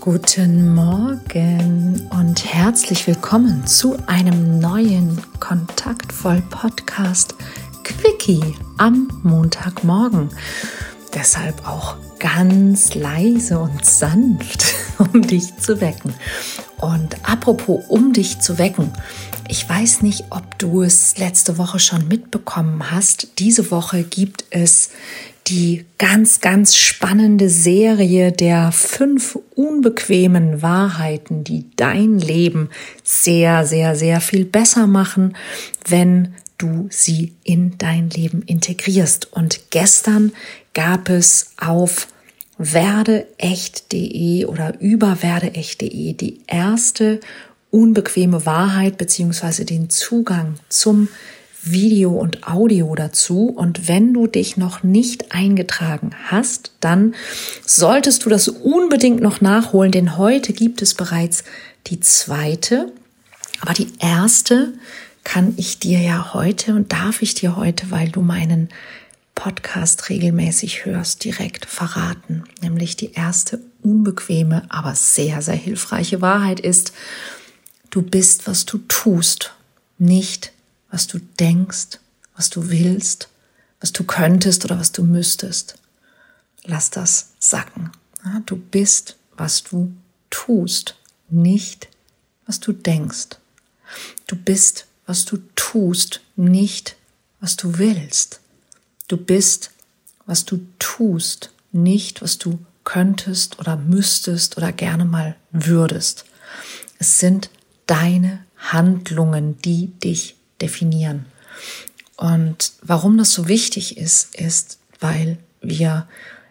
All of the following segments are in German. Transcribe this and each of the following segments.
Guten Morgen und herzlich willkommen zu einem neuen Kontaktvoll Podcast Quickie am Montagmorgen. Deshalb auch ganz leise und sanft, um dich zu wecken. Und apropos, um dich zu wecken. Ich weiß nicht, ob du es letzte Woche schon mitbekommen hast. Diese Woche gibt es die ganz, ganz spannende Serie der fünf unbequemen Wahrheiten, die dein Leben sehr, sehr, sehr viel besser machen, wenn du sie in dein Leben integrierst. Und gestern gab es auf werdeecht.de oder über werdeecht.de die erste unbequeme Wahrheit beziehungsweise den Zugang zum Video und Audio dazu. Und wenn du dich noch nicht eingetragen hast, dann solltest du das unbedingt noch nachholen, denn heute gibt es bereits die zweite. Aber die erste kann ich dir ja heute und darf ich dir heute, weil du meinen Podcast regelmäßig hörst, direkt verraten. Nämlich die erste unbequeme, aber sehr, sehr hilfreiche Wahrheit ist, du bist, was du tust, nicht was du denkst, was du willst, was du könntest oder was du müsstest. Lass das sacken. Du bist, was du tust, nicht was du denkst. Du bist, was du tust, nicht was du willst. Du bist, was du tust, nicht was du könntest oder müsstest oder gerne mal würdest. Es sind deine Handlungen, die dich definieren. Und warum das so wichtig ist, ist, weil wir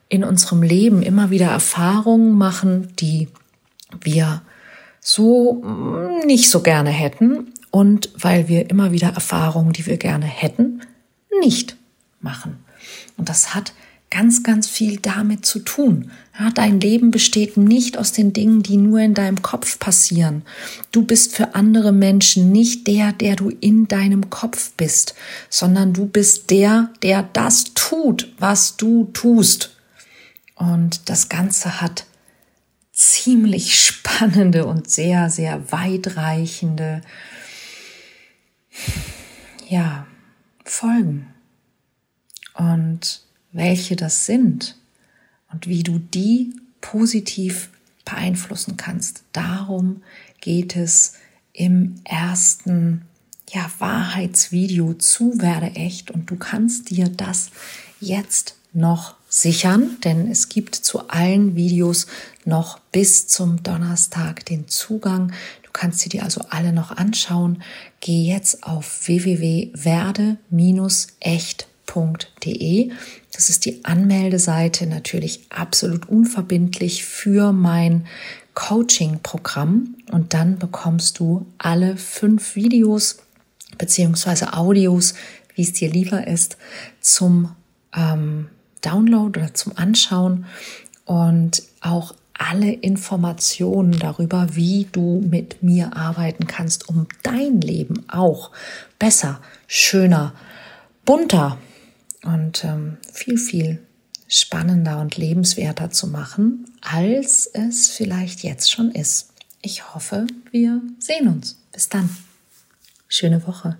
in unserem Leben immer wieder Erfahrungen machen, die wir so nicht so gerne hätten und weil wir immer wieder Erfahrungen, die wir gerne hätten, nicht machen. Und das hat ganz, ganz viel damit zu tun. Ja, dein Leben besteht nicht aus den Dingen, die nur in deinem Kopf passieren. Du bist für andere Menschen nicht der, der du in deinem Kopf bist, sondern du bist der, der das tut, was du tust. Und das Ganze hat ziemlich spannende und sehr, sehr weitreichende, ja, Folgen. Und welche das sind und wie du die positiv beeinflussen kannst. Darum geht es im ersten ja, Wahrheitsvideo zu Werde echt und du kannst dir das jetzt noch sichern, denn es gibt zu allen Videos noch bis zum Donnerstag den Zugang. Du kannst sie dir also alle noch anschauen. Geh jetzt auf www.werde-echt www.coaching.de. Das ist die Anmeldeseite, natürlich absolut unverbindlich für mein Coaching-Programm. Und dann bekommst du alle fünf Videos beziehungsweise Audios, wie es dir lieber ist, zum ähm, Download oder zum Anschauen und auch alle Informationen darüber, wie du mit mir arbeiten kannst, um dein Leben auch besser, schöner, bunter und ähm, viel, viel spannender und lebenswerter zu machen, als es vielleicht jetzt schon ist. Ich hoffe, wir sehen uns. Bis dann. Schöne Woche.